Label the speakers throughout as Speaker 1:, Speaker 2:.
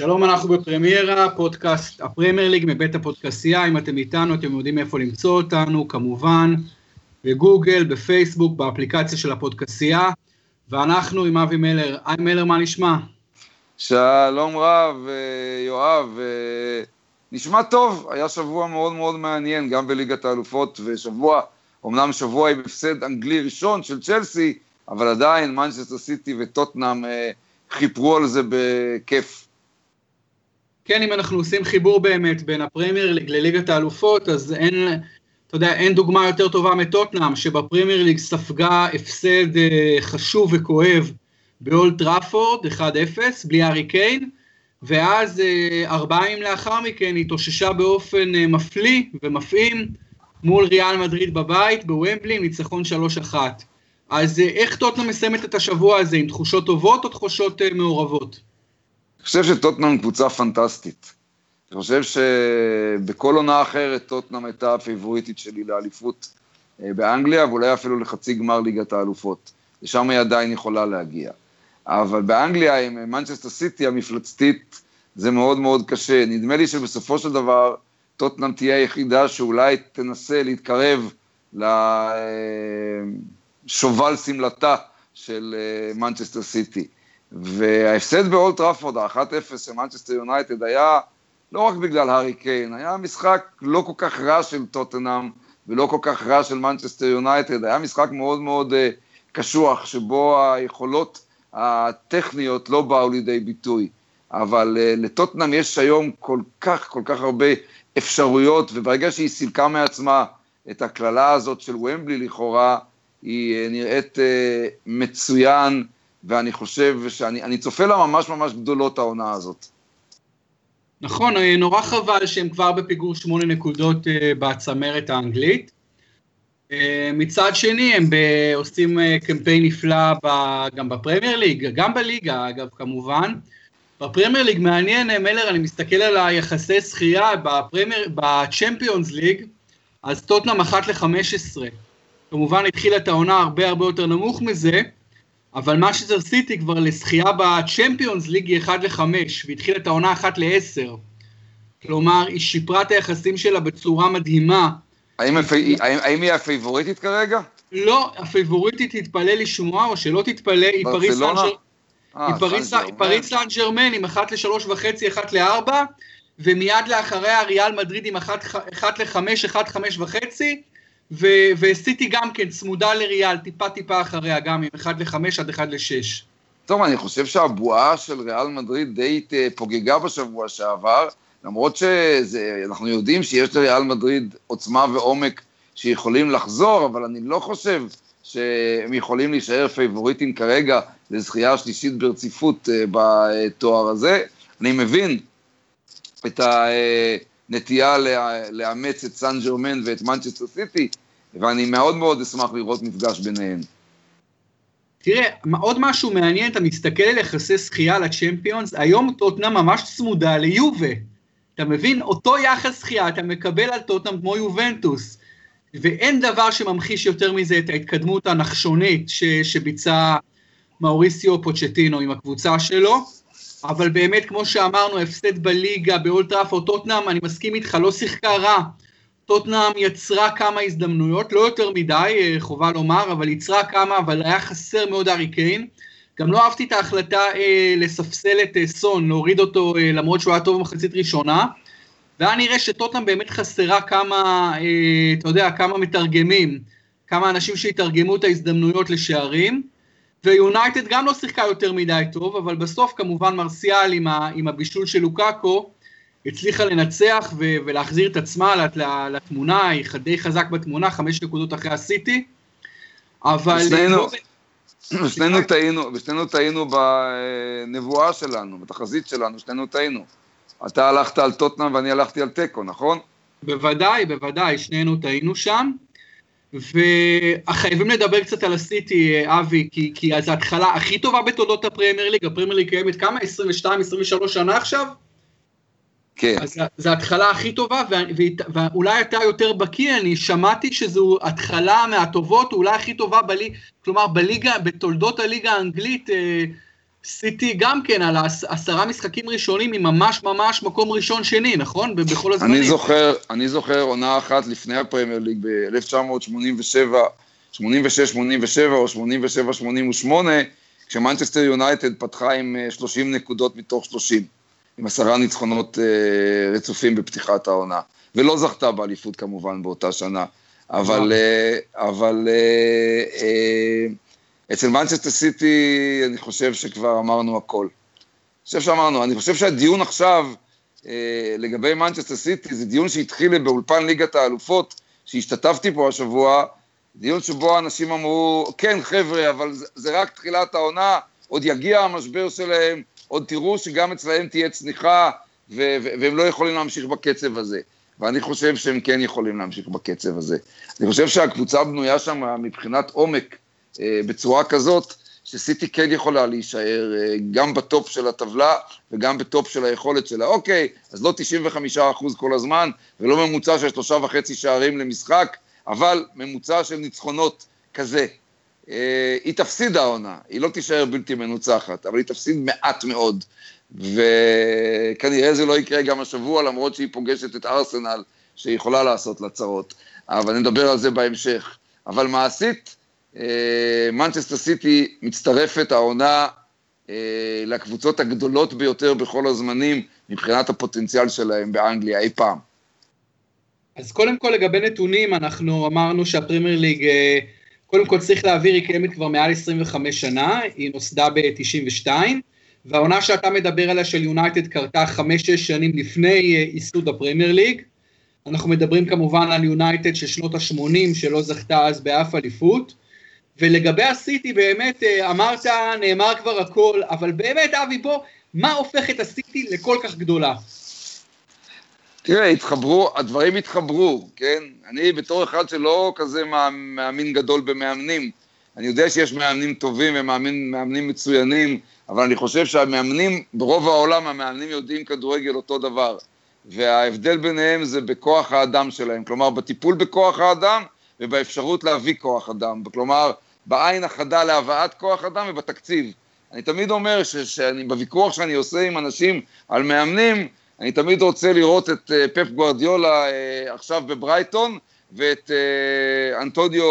Speaker 1: שלום, אנחנו בפרמיירה, פודקאסט הפרמייר ליג מבית הפודקסייה, אם אתם איתנו אתם יודעים איפה למצוא אותנו, כמובן, בגוגל, בפייסבוק, באפליקציה של הפודקסייה, ואנחנו עם אבי מלר. היי מלר, מה נשמע?
Speaker 2: שלום רב, אה, יואב, אה, נשמע טוב, היה שבוע מאוד מאוד מעניין, גם בליגת האלופות, ושבוע, אמנם שבוע עם הפסד אנגלי ראשון של צ'לסי, אבל עדיין מנצ'סטר סיטי וטוטנאם אה, חפרו על זה בכיף.
Speaker 1: כן, אם אנחנו עושים חיבור באמת בין הפרמייר ליג לליגת האלופות, אז אין, אתה יודע, אין דוגמה יותר טובה מטוטנאם, שבפרמייר ליג ספגה הפסד אה, חשוב וכואב באולט טראפורד, 1-0, בלי הארי קיין, ואז אה, ארבעה לאחר מכן התאוששה באופן אה, מפליא ומפעים מול ריאל מדריד בבית, בוומבלי, ניצחון 3-1. אז איך טוטנאם מסיימת את השבוע הזה, עם תחושות טובות או תחושות מעורבות?
Speaker 2: אני חושב שטוטנאם קבוצה פנטסטית. אני חושב שבכל עונה אחרת טוטנאם הייתה הפיבוריטית שלי לאליפות אה, באנגליה, ואולי אפילו לחצי גמר ליגת האלופות. לשם היא עדיין יכולה להגיע. אבל באנגליה עם מנצ'סטר סיטי המפלצתית זה מאוד מאוד קשה. נדמה לי שבסופו של דבר טוטנאם תהיה היחידה שאולי תנסה להתקרב לשובל שמלתה של מנצ'סטר סיטי. וההפסד באולט טראפורד, ה-1-0 של מנצ'סטר יונייטד, היה לא רק בגלל הארי קיין, היה משחק לא כל כך רע של טוטנאם ולא כל כך רע של מנצ'סטר יונייטד, היה משחק מאוד מאוד uh, קשוח, שבו היכולות הטכניות לא באו לידי ביטוי. אבל uh, לטוטנאם יש היום כל כך, כל כך הרבה אפשרויות, וברגע שהיא סילקה מעצמה את הקללה הזאת של ומבלי לכאורה, היא uh, נראית uh, מצוין, ואני חושב שאני צופה לה ממש ממש גדולות העונה הזאת.
Speaker 1: נכון, אה, נורא חבל שהם כבר בפיגור שמונה נקודות אה, בצמרת האנגלית. אה, מצד שני, הם עושים קמפיין נפלא גם בפרמייר ליג, גם בליגה, אגב, כמובן. בפרמייר ליג מעניין, מלר, אני מסתכל על היחסי זכייה בצ'מפיונס ליג, אז טוטנאם אחת ל-15. כמובן התחילה את העונה הרבה הרבה יותר נמוך מזה, אבל מה שזה סיטי כבר לזכייה בצ'מפיונס ליג היא 1 ל-5, והתחילה את העונה 1 ל-10. כלומר, היא שיפרה את היחסים שלה בצורה מדהימה.
Speaker 2: האם, הפ... האם, האם היא הפייבוריטית כרגע?
Speaker 1: לא, הפייבוריטית תתפלא לשמוע, או שלא תתפלא, היא פריז סן ז'רמן. פריז סן ז'רמן עם 1 ל-3 וחצי, 1 ל-4, ומיד לאחריה ריאל מדריד עם 1 ל-5, 1 5 וחצי, ו- וסיטי גם כן צמודה לריאל, טיפה טיפה אחריה, גם עם 1 ל-5 עד 1 ל-6.
Speaker 2: טוב, אני חושב שהבועה של ריאל מדריד די פוגגה בשבוע שעבר, למרות שאנחנו יודעים שיש לריאל מדריד עוצמה ועומק שיכולים לחזור, אבל אני לא חושב שהם יכולים להישאר פייבוריטים כרגע לזכייה שלישית ברציפות אה, בתואר הזה. אני מבין את ה... אה, לאמץ את סן ג'רמן ואת מנצ'סטר סיטי, ואני מאוד מאוד אשמח לראות מפגש ביניהם.
Speaker 1: תראה, עוד משהו מעניין, אתה מסתכל על יחסי זכייה לצ'מפיונס, היום טוטנאם ממש צמודה ליובה. אתה מבין? אותו יחס זכייה אתה מקבל על טוטנאם כמו יובנטוס. ואין דבר שממחיש יותר מזה את ההתקדמות הנחשונית ש, שביצע מאוריסיו פוצ'טינו עם הקבוצה שלו. אבל באמת, כמו שאמרנו, הפסד בליגה, באולטראפורד, טוטנאם, אני מסכים איתך, לא שיחקה רע. טוטנאם יצרה כמה הזדמנויות, לא יותר מדי, אה, חובה לומר, אבל יצרה כמה, אבל היה חסר מאוד ארי קיין. גם לא אהבתי את ההחלטה אה, לספסל את אה, סון, להוריד אותו אה, למרות שהוא היה טוב במחצית ראשונה. והיה נראה שטוטנאם באמת חסרה כמה, אה, אתה יודע, כמה מתרגמים, כמה אנשים שיתרגמו את ההזדמנויות לשערים. ויונייטד גם לא שיחקה יותר מדי טוב, אבל בסוף כמובן מרסיאל עם, ה, עם הבישול של לוקאקו, הצליחה לנצח ו- ולהחזיר את עצמה לתמונה, היא די חזק בתמונה, חמש נקודות אחרי הסיטי, אבל...
Speaker 2: ושנינו, ושנינו טעינו, ושנינו טעינו בנבואה שלנו, בתחזית שלנו, שנינו טעינו. אתה הלכת על טוטנאם ואני הלכתי על תיקו, נכון?
Speaker 1: בוודאי, בוודאי, שנינו טעינו שם. וחייבים לדבר קצת על הסיטי, אבי, כי, כי זו ההתחלה הכי טובה בתולדות הפרמייר ליג, הפרמייר ליג קיימת כמה? 22-23 שנה עכשיו?
Speaker 2: כן.
Speaker 1: אז זו ההתחלה הכי טובה, ואולי אתה יותר בקיא, אני שמעתי שזו התחלה מהטובות, אולי הכי טובה בליגה, כלומר בליגה, בתולדות הליגה האנגלית, אה, סיטי גם כן על עשרה משחקים ראשונים היא ממש ממש מקום ראשון שני, נכון? בכל הזמנים.
Speaker 2: אני זוכר, אני זוכר עונה אחת לפני הפרמייר ליג ב-1987, 86-87 או 87-88, כשמנצ'סטר יונייטד פתחה עם 30 אה, נקודות מתוך 30, עם עשרה ניצחונות אה, רצופים בפתיחת העונה, ולא זכתה באליפות כמובן באותה שנה, אבל, אה, אבל אצל מנצ'סטר סיטי אני חושב שכבר אמרנו הכל. אני חושב שאמרנו, אני חושב שהדיון עכשיו לגבי מנצ'סטר סיטי זה דיון שהתחיל באולפן ליגת האלופות, שהשתתפתי פה השבוע, דיון שבו אנשים אמרו, כן חבר'ה, אבל זה, זה רק תחילת העונה, עוד יגיע המשבר שלהם, עוד תראו שגם אצלהם תהיה צניחה, ו- ו- והם לא יכולים להמשיך בקצב הזה. ואני חושב שהם כן יכולים להמשיך בקצב הזה. אני חושב שהקבוצה בנויה שם מבחינת עומק אה, בצורה כזאת, שסיטי כן יכולה להישאר אה, גם בטופ של הטבלה וגם בטופ של היכולת שלה. אוקיי, אז לא 95% כל הזמן, ולא ממוצע של שלושה וחצי שערים למשחק, אבל ממוצע של ניצחונות כזה. אה, היא תפסיד העונה, היא לא תישאר בלתי מנוצחת, אבל היא תפסיד מעט מאוד. וכנראה זה לא יקרה גם השבוע, למרות שהיא פוגשת את ארסנל, שהיא יכולה לעשות לה צרות. אבל נדבר על זה בהמשך. אבל מעשית, מנצ'סטר סיטי מצטרפת העונה אה, לקבוצות הגדולות ביותר בכל הזמנים מבחינת הפוטנציאל שלהם באנגליה אי פעם.
Speaker 1: אז קודם כל לגבי נתונים, אנחנו אמרנו שהפרימייר ליג, אה, קודם כל צריך להעביר, היא קיימת כבר מעל 25 שנה, היא נוסדה ב-92, והעונה שאתה מדבר עליה של יונייטד קרתה 5-6 שנים לפני אה, ייסוד הפרימייר ליג. אנחנו מדברים כמובן על יונייטד של שנות ה-80, שלא זכתה אז באף אליפות. ולגבי הסיטי באמת אה, אמרת, נאמר כבר הכל, אבל באמת אבי בוא, מה הופך את הסיטי לכל כך גדולה?
Speaker 2: תראה, התחברו, הדברים התחברו, כן? אני בתור אחד שלא כזה מאמין גדול במאמנים, אני יודע שיש מאמנים טובים ומאמנים מצוינים, אבל אני חושב שהמאמנים, ברוב העולם המאמנים יודעים כדורגל אותו דבר. וההבדל ביניהם זה בכוח האדם שלהם, כלומר בטיפול בכוח האדם ובאפשרות להביא כוח אדם, כלומר בעין החדה להבאת כוח אדם ובתקציב. אני תמיד אומר ש- שאני בוויכוח שאני עושה עם אנשים על מאמנים, אני תמיד רוצה לראות את uh, פפ גוארדיולה uh, עכשיו בברייטון ואת uh, אנטודיו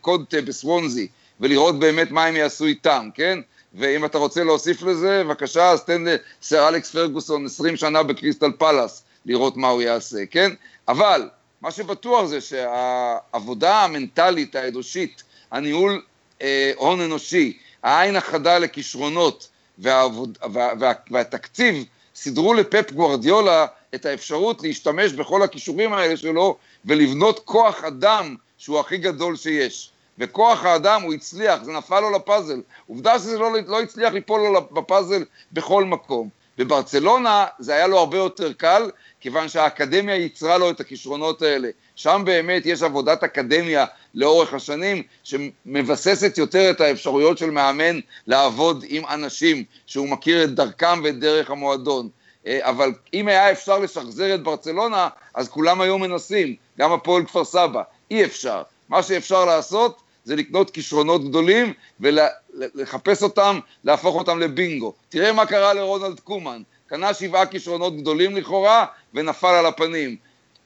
Speaker 2: קודטה בסוונזי, ולראות באמת מה הם יעשו איתם, כן? ואם אתה רוצה להוסיף לזה, בבקשה, אז תן לסר אלכס פרגוסון 20 שנה בקריסטל פלאס, לראות מה הוא יעשה, כן? אבל מה שבטוח זה שהעבודה המנטלית, האנושית, הניהול אה, הון אנושי, העין החדה לכישרונות והעבוד, וה, וה, והתקציב סידרו לפפ גוורדיולה את האפשרות להשתמש בכל הכישורים האלה שלו ולבנות כוח אדם שהוא הכי גדול שיש. וכוח האדם הוא הצליח, זה נפל לו לפאזל. עובדה שזה לא, לא הצליח ליפול לו בפאזל בכל מקום. בברצלונה זה היה לו הרבה יותר קל, כיוון שהאקדמיה ייצרה לו את הכישרונות האלה. שם באמת יש עבודת אקדמיה לאורך השנים, שמבססת יותר את האפשרויות של מאמן לעבוד עם אנשים, שהוא מכיר את דרכם ואת דרך המועדון. אה, אבל אם היה אפשר לשחזר את ברצלונה, אז כולם היו מנסים, גם הפועל כפר סבא. אי אפשר. מה שאפשר לעשות זה לקנות כישרונות גדולים ולחפש אותם, להפוך אותם לבינגו. תראה מה קרה לרונלד קומן, קנה שבעה כישרונות גדולים לכאורה ונפל על הפנים.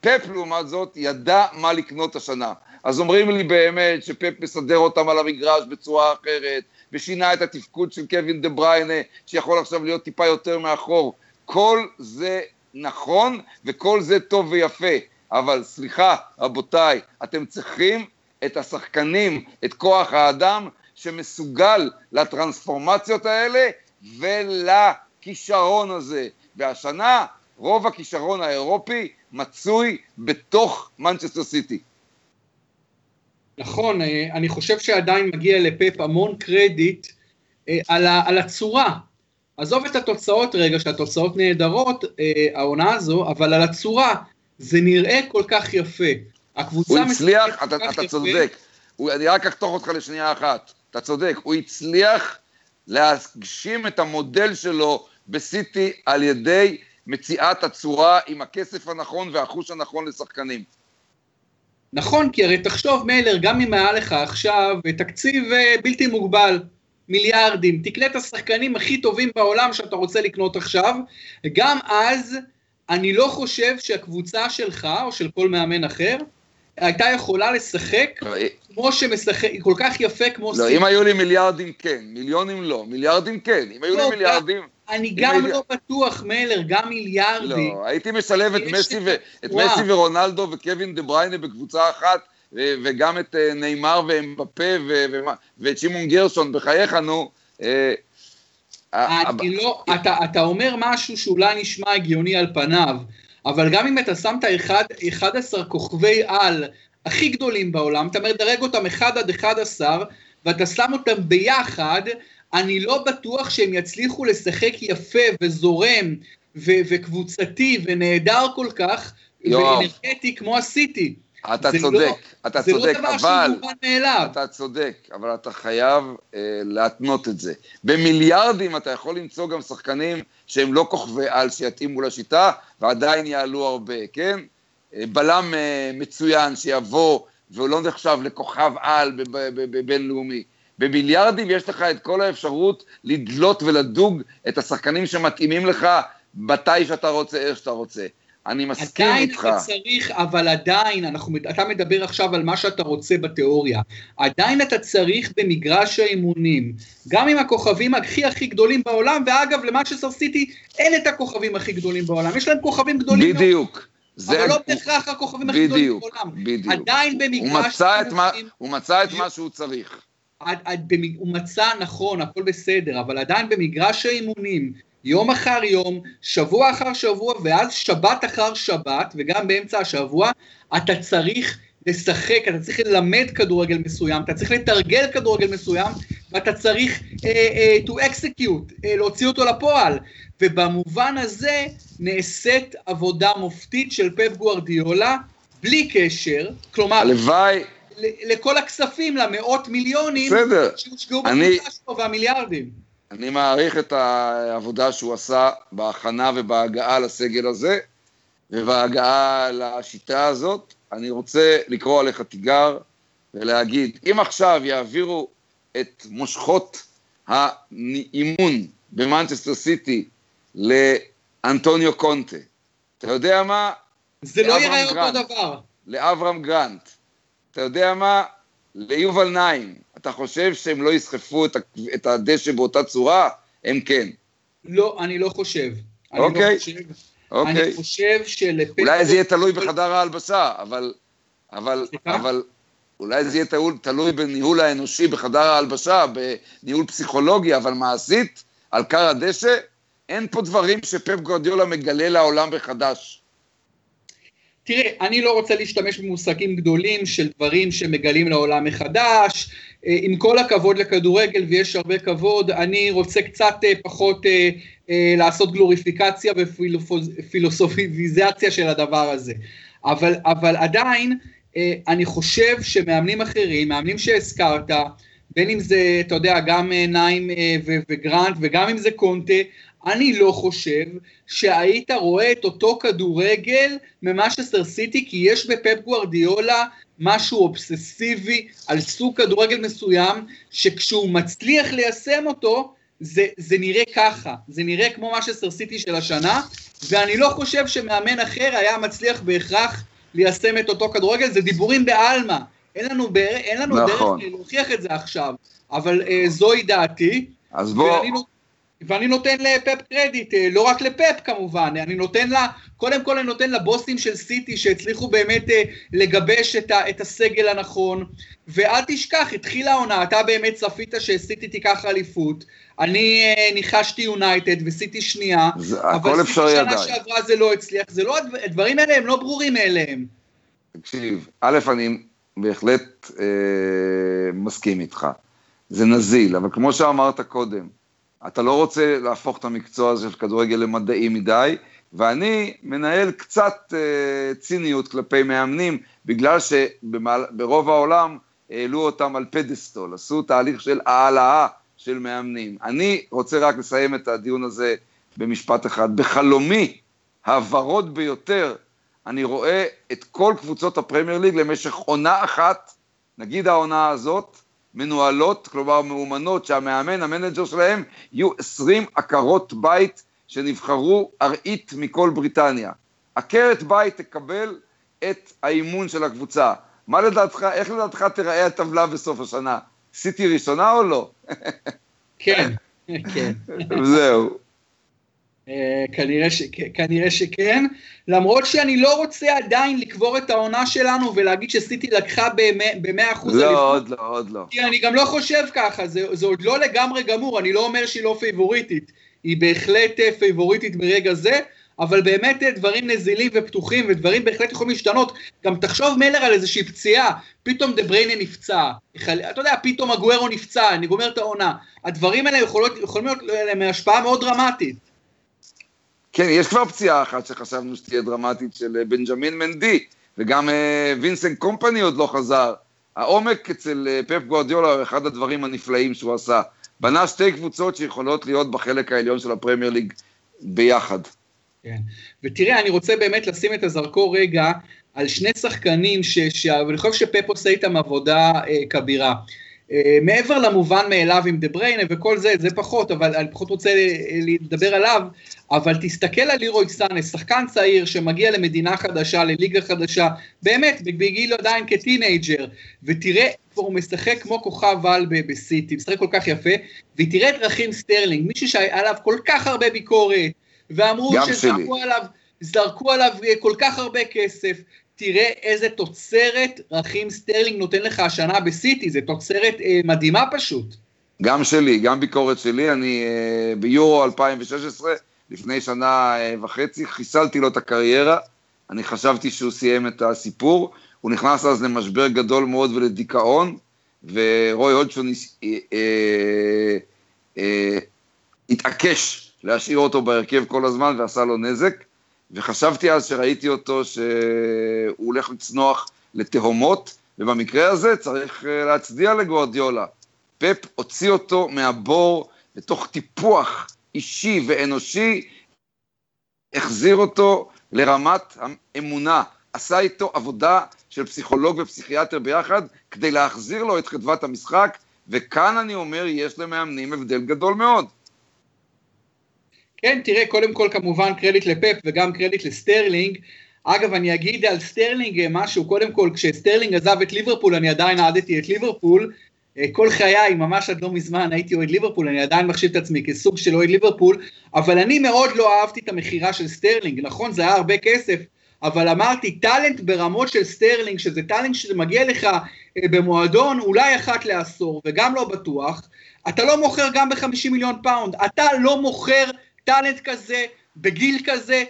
Speaker 2: פפ לעומת זאת ידע מה לקנות השנה. אז אומרים לי באמת שפפ מסדר אותם על המגרש בצורה אחרת, ושינה את התפקוד של קווין דה בריינה, שיכול עכשיו להיות טיפה יותר מאחור. כל זה נכון וכל זה טוב ויפה, אבל סליחה, רבותיי, אתם צריכים את השחקנים, את כוח האדם שמסוגל לטרנספורמציות האלה ולכישרון הזה. והשנה רוב הכישרון האירופי מצוי בתוך מנצ'סטר סיטי.
Speaker 1: נכון, אה, אני חושב שעדיין מגיע לפפ המון קרדיט אה, על, ה, על הצורה. עזוב את התוצאות רגע, שהתוצאות נהדרות, אה, העונה הזו, אבל על הצורה, זה נראה כל כך יפה.
Speaker 2: הקבוצה הוא הצליח, אתה, אתה צודק. הוא, אני רק אחתוך אותך לשנייה אחת. אתה צודק, הוא הצליח להגשים את המודל שלו בסיטי על ידי מציאת הצורה עם הכסף הנכון והחוש הנכון לשחקנים.
Speaker 1: נכון, כי הרי תחשוב, מיילר, גם אם היה לך עכשיו תקציב אה, בלתי מוגבל, מיליארדים, תקנה את השחקנים הכי טובים בעולם שאתה רוצה לקנות עכשיו, גם אז אני לא חושב שהקבוצה שלך, או של כל מאמן אחר, הייתה יכולה לשחק לא, אה, כמו שמשחק, כל כך יפה כמו
Speaker 2: לא. אם היו לי מיליארדים כן, מיליונים לא, מיליארדים כן, אם היו לא, לי מיליארדים...
Speaker 1: אני גם לא בטוח, מלר, גם מיליארדים.
Speaker 2: לא, הייתי משלב את מסי, ורונלדו וקווין דה בריינה בקבוצה אחת, וגם את אה, נאמר ואמבפה ואת שמעון גרשון, בחייך, נו. אה,
Speaker 1: אני לא, אתה, אתה אומר משהו שאולי נשמע הגיוני על פניו, אבל גם אם אתה שם את ה-11 כוכבי על הכי גדולים בעולם, אתה מדרג אותם 1 עד 11, ואתה שם אותם ביחד, אני לא בטוח שהם יצליחו לשחק יפה וזורם ו- וקבוצתי ונהדר כל כך, ואנרגטי כמו הסיטי.
Speaker 2: אתה צודק, לא, אתה
Speaker 1: זה
Speaker 2: צודק,
Speaker 1: לא דבר אבל... שהוא מובן מאליו.
Speaker 2: אתה צודק, אבל אתה חייב אה, להתנות את זה. במיליארדים אתה יכול למצוא גם שחקנים שהם לא כוכבי על שיתאימו לשיטה, ועדיין יעלו הרבה, כן? אה, בלם אה, מצוין שיבוא, והוא לא נחשב לכוכב על בבינלאומי. במיליארדים יש לך את כל האפשרות לדלות ולדוג את השחקנים שמתאימים לך מתי שאתה רוצה, איך שאתה רוצה. אני מסכים
Speaker 1: עדיין
Speaker 2: איתך.
Speaker 1: עדיין אתה צריך, אבל עדיין, אנחנו, אתה מדבר עכשיו על מה שאתה רוצה בתיאוריה, עדיין אתה צריך במגרש האימונים, גם עם הכוכבים הכי הכי גדולים בעולם, ואגב, למאצ'סטר סיטי אין את הכוכבים הכי גדולים בעולם, יש להם כוכבים גדולים
Speaker 2: בדיוק.
Speaker 1: זה... אבל לא בהכרח הכוכבים הכי גדולים בעולם.
Speaker 2: בדיוק,
Speaker 1: עדיין במגרש...
Speaker 2: האימונים... הוא מצא את מה שהוא צריך.
Speaker 1: עד, עד, הוא מצא נכון, הכל בסדר, אבל עדיין במגרש האימונים, יום אחר יום, שבוע אחר שבוע, ואז שבת אחר שבת, וגם באמצע השבוע, אתה צריך לשחק, אתה צריך ללמד כדורגל מסוים, אתה צריך לתרגל כדורגל מסוים, ואתה צריך uh, uh, to execute, uh, להוציא אותו לפועל. ובמובן הזה נעשית עבודה מופתית של פפ גוארדיולה, בלי קשר, כלומר...
Speaker 2: הלוואי...
Speaker 1: לכל הכספים, למאות מיליונים, שהושקעו בקבוצה שלו והמיליארדים.
Speaker 2: אני מעריך את העבודה שהוא עשה בהכנה ובהגעה לסגל הזה, ובהגעה לשיטה הזאת. אני רוצה לקרוא עליך תיגר ולהגיד, אם עכשיו יעבירו את מושכות האימון במנצ'סטר סיטי לאנטוניו קונטה, אתה יודע מה?
Speaker 1: זה לא ייראה אותו דבר.
Speaker 2: לאברהם גרנט, אתה יודע מה? ליובל נעים, אתה חושב שהם לא יסחפו את, את הדשא באותה צורה? הם כן.
Speaker 1: לא, אני לא חושב.
Speaker 2: אוקיי. אני לא
Speaker 1: אוקיי. חושב, אוקיי. אני חושב שלפטר...
Speaker 2: אולי זה יהיה תלוי בחדר ההלבשה, אבל... אבל... אבל... אולי זה יהיה תלוי, תלוי בניהול האנושי בחדר ההלבשה, בניהול פסיכולוגי, אבל מעשית, על קר הדשא, אין פה דברים שפפ גורדיולה מגלה לעולם בחדש.
Speaker 1: תראה, אני לא רוצה להשתמש במושגים גדולים של דברים שמגלים לעולם מחדש, עם כל הכבוד לכדורגל, ויש הרבה כבוד, אני רוצה קצת אה, פחות אה, לעשות גלוריפיקציה ופילוסופיזציה של הדבר הזה. אבל, אבל עדיין, אני חושב שמאמנים אחרים, מאמנים שהזכרת, בין אם זה, אתה יודע, גם נעים וגרנט, וגם אם זה קונטה, אני לא חושב שהיית רואה את אותו כדורגל ממאשסטר סיטי, כי יש בפפ גוורדיולה משהו אובססיבי על סוג כדורגל מסוים, שכשהוא מצליח ליישם אותו, זה, זה נראה ככה, זה נראה כמו מאשסטר סיטי של השנה, ואני לא חושב שמאמן אחר היה מצליח בהכרח ליישם את אותו כדורגל, זה דיבורים בעלמא, אין לנו, אין לנו נכון. דרך להוכיח את זה עכשיו, אבל אה, זוהי דעתי.
Speaker 2: אז בוא... ואני,
Speaker 1: ואני נותן לפפ קרדיט, אה, לא רק לפפ כמובן, אני נותן לה, קודם כל אני נותן לבוסים של סיטי שהצליחו באמת אה, לגבש את, ה, את הסגל הנכון, ואל תשכח, התחילה העונה, אתה באמת צפית שסיטי תיקח אליפות, אני אה, ניחשתי יונייטד וסיטי שנייה,
Speaker 2: אבל סיטי שנה
Speaker 1: שעברה זה לא הצליח, זה לא, הדברים האלה הם לא ברורים מאליהם.
Speaker 2: תקשיב, א', אני בהחלט אה, מסכים איתך, זה נזיל, אבל כמו שאמרת קודם, אתה לא רוצה להפוך את המקצוע הזה של כדורגל למדעי מדי, ואני מנהל קצת אה, ציניות כלפי מאמנים, בגלל שברוב העולם העלו אותם על pedestal, עשו תהליך של העלאה של מאמנים. אני רוצה רק לסיים את הדיון הזה במשפט אחד. בחלומי הוורוד ביותר, אני רואה את כל קבוצות הפרמייר ליג למשך עונה אחת, נגיד העונה הזאת, מנוהלות, כלומר מאומנות, שהמאמן, המנג'ר שלהם, יהיו 20 עקרות בית שנבחרו ארעית מכל בריטניה. עקרת בית תקבל את האימון של הקבוצה. מה לדעתך, איך לדעתך תיראה הטבלה בסוף השנה? סיטי ראשונה או לא?
Speaker 1: כן, כן.
Speaker 2: זהו.
Speaker 1: אה, כנראה, ש, כנראה שכן, למרות שאני לא רוצה עדיין לקבור את העונה שלנו ולהגיד שסיטי לקחה ב-100% אחוז.
Speaker 2: לא, עוד לא, עוד לא.
Speaker 1: כי אני גם לא חושב ככה, זה, זה עוד לא לגמרי גמור, אני לא אומר שהיא לא פייבוריטית, היא בהחלט אה, פייבוריטית ברגע זה, אבל באמת אה, דברים נזילים ופתוחים ודברים בהחלט יכולים להשתנות. גם תחשוב מלר על איזושהי פציעה, פתאום דה בריינה נפצע, אתה יודע, פתאום אגוארו נפצע, הוא גומר את העונה. הדברים האלה יכולים להיות להם השפעה מאוד דרמטית.
Speaker 2: כן, יש כבר פציעה אחת שחשבנו שתהיה דרמטית של אה, בנג'מין מנדי, וגם אה, וינסנט קומפני עוד לא חזר. העומק אצל אה, פפ גוארדיולה הוא אחד הדברים הנפלאים שהוא עשה. בנה שתי קבוצות שיכולות להיות בחלק העליון של הפרמייר ליג ביחד.
Speaker 1: כן, ותראה, אני רוצה באמת לשים את הזרקור רגע על שני שחקנים, ש... ש... ואני חושב שפפ עושה איתם עבודה אה, כבירה. אה, מעבר למובן מאליו עם דה בריינה וכל זה, זה פחות, אבל אני פחות רוצה לדבר עליו, אבל תסתכל על לירוי סאנס, שחקן צעיר שמגיע למדינה חדשה, לליגה חדשה, באמת, בגיל עדיין כטינאייג'ר, ותראה, הוא משחק כמו כוכב על בסיטי, משחק כל כך יפה, ותראה את רחים סטרלינג, מישהו שהיה עליו כל כך הרבה ביקורת, ואמרו שזרקו עליו, זרקו עליו כל כך הרבה כסף, תראה איזה תוצרת רחים סטרלינג נותן לך השנה בסיטי, זו תוצרת אה, מדהימה פשוט.
Speaker 2: גם שלי, גם ביקורת שלי, אני אה, ביורו 2016, לפני שנה אה, וחצי, חיסלתי לו את הקריירה, אני חשבתי שהוא סיים את הסיפור, הוא נכנס אז למשבר גדול מאוד ולדיכאון, ורוי הודשון אה, אה, אה, התעקש להשאיר אותו בהרכב כל הזמן ועשה לו נזק. וחשבתי אז שראיתי אותו שהוא הולך לצנוח לתהומות, ובמקרה הזה צריך אה, להצדיע לגוארדיולה. פפ הוציא אותו מהבור לתוך טיפוח אישי ואנושי, החזיר אותו לרמת האמונה, עשה איתו עבודה של פסיכולוג ופסיכיאטר ביחד כדי להחזיר לו את חדוות המשחק, וכאן אני אומר, יש למאמנים הבדל גדול מאוד.
Speaker 1: כן, תראה, קודם כל כמובן קרדיט לפפ וגם קרדיט לסטרלינג. אגב, אני אגיד על סטרלינג משהו, קודם כל, כשסטרלינג עזב את ליברפול, אני עדיין אהדתי את ליברפול. אה, כל חיי, ממש עד לא מזמן, הייתי אוהד ליברפול, אני עדיין מחשיב את עצמי כסוג של אוהד ליברפול, אבל אני מאוד לא אהבתי את המכירה של סטרלינג, נכון, זה היה הרבה כסף, אבל אמרתי, talent ברמות של סטרלינג, שזה talent שמגיע לך אה, במועדון אולי אחת לעשור, וגם לא בטוח, אתה לא מוכר גם ב-50 מיליון פאונד, אתה לא מוכר talent כזה, בגיל כזה,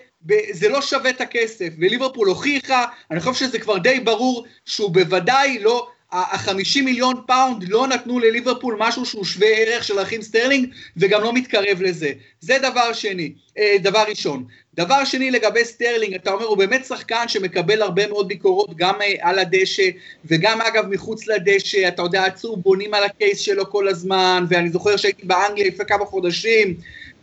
Speaker 1: זה לא שווה את הכסף, וליברפול הוכיחה, אני חושב שזה כבר די ברור שהוא בוודאי לא, ה-50 מיליון פאונד לא נתנו לליברפול משהו שהוא שווה ערך של רחים סטרלינג, וגם לא מתקרב לזה. זה דבר שני, אה, דבר ראשון. דבר שני לגבי סטרלינג, אתה אומר, הוא באמת שחקן שמקבל הרבה מאוד ביקורות, גם אה, על הדשא, וגם אגב מחוץ לדשא, אתה יודע, הצהובונים על ה case שלו כל הזמן, ואני זוכר שהייתי באנגליה לפני כמה חודשים,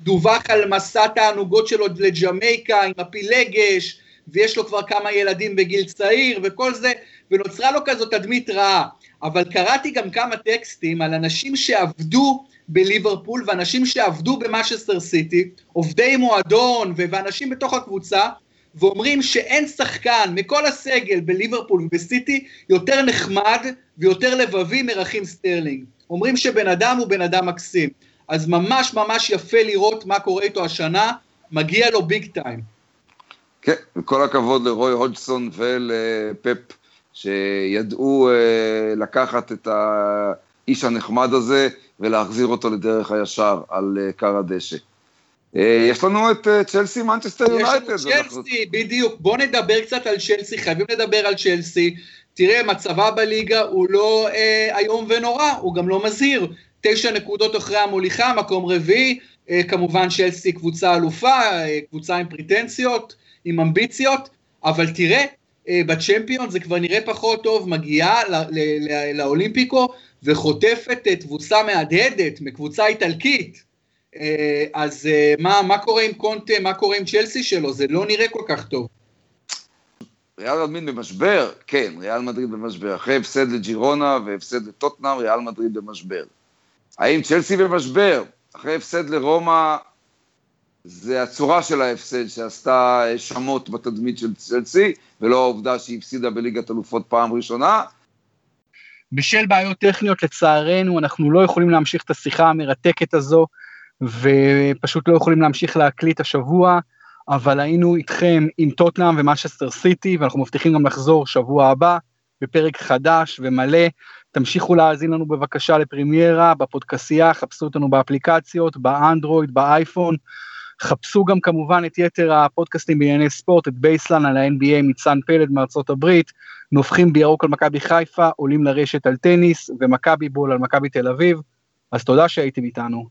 Speaker 1: דווח על מסע תענוגות שלו לג'מייקה עם הפילגש, ויש לו כבר כמה ילדים בגיל צעיר וכל זה, ונוצרה לו כזאת תדמית רעה. אבל קראתי גם כמה טקסטים על אנשים שעבדו בליברפול ואנשים שעבדו במנצ'סטר סיטי, עובדי מועדון ואנשים בתוך הקבוצה, ואומרים שאין שחקן מכל הסגל בליברפול ובסיטי יותר נחמד ויותר לבבי מרחים סטרלינג. אומרים שבן אדם הוא בן אדם מקסים. אז ממש ממש יפה לראות מה קורה איתו השנה, מגיע לו ביג טיים.
Speaker 2: כן, וכל הכבוד לרוי הודסון ולפפ, שידעו אה, לקחת את האיש הנחמד הזה ולהחזיר אותו לדרך הישר על אה, קר הדשא. אה, יש לנו את צ'לסי מנצ'סטר יונייטד.
Speaker 1: יש לנו צ'לסי, בדיוק. בוא נדבר קצת על צ'לסי, חייבים לדבר על צ'לסי. תראה, מצבה בליגה הוא לא אה, איום ונורא, הוא גם לא מזהיר. תשע נקודות אחרי המוליכה, מקום רביעי, אה, כמובן צ'לסי קבוצה אלופה, אה, קבוצה עם פריטנציות, עם אמביציות, אבל תראה, אה, בצ'מפיון זה כבר נראה פחות טוב, מגיעה לאולימפיקו וחוטפת תבוסה מהדהדת מקבוצה איטלקית. אז מה, מה קורה עם קונטה, מה קורה עם צ'לסי שלו? זה לא נראה כל כך טוב.
Speaker 2: ריאל מדריד במשבר? כן, ריאל מדריד במשבר. אחרי הפסד לג'ירונה והפסד לטוטנאם, ריאל מדריד במשבר. האם צ'לסי במשבר? אחרי הפסד לרומא, זה הצורה של ההפסד שעשתה שמות בתדמית של צ'לסי, ולא העובדה שהיא הפסידה בליגת אלופות פעם ראשונה.
Speaker 1: בשל בעיות טכניות, לצערנו, אנחנו לא יכולים להמשיך את השיחה המרתקת הזו, ופשוט לא יכולים להמשיך להקליט השבוע, אבל היינו איתכם עם טוטנאם ומנצ'סטר סיטי, ואנחנו מבטיחים גם לחזור שבוע הבא, בפרק חדש ומלא. תמשיכו להאזין לנו בבקשה לפרימיירה, בפודקסייה, חפשו אותנו באפליקציות, באנדרואיד, באייפון. חפשו גם כמובן את יתר הפודקאסטים בענייני ספורט, את בייסלן על ה-NBA מצאן פלד מארצות הברית, נופחים בירוק על מכבי חיפה, עולים לרשת על טניס, ומכבי בול על מכבי תל אביב. אז תודה שהייתם איתנו.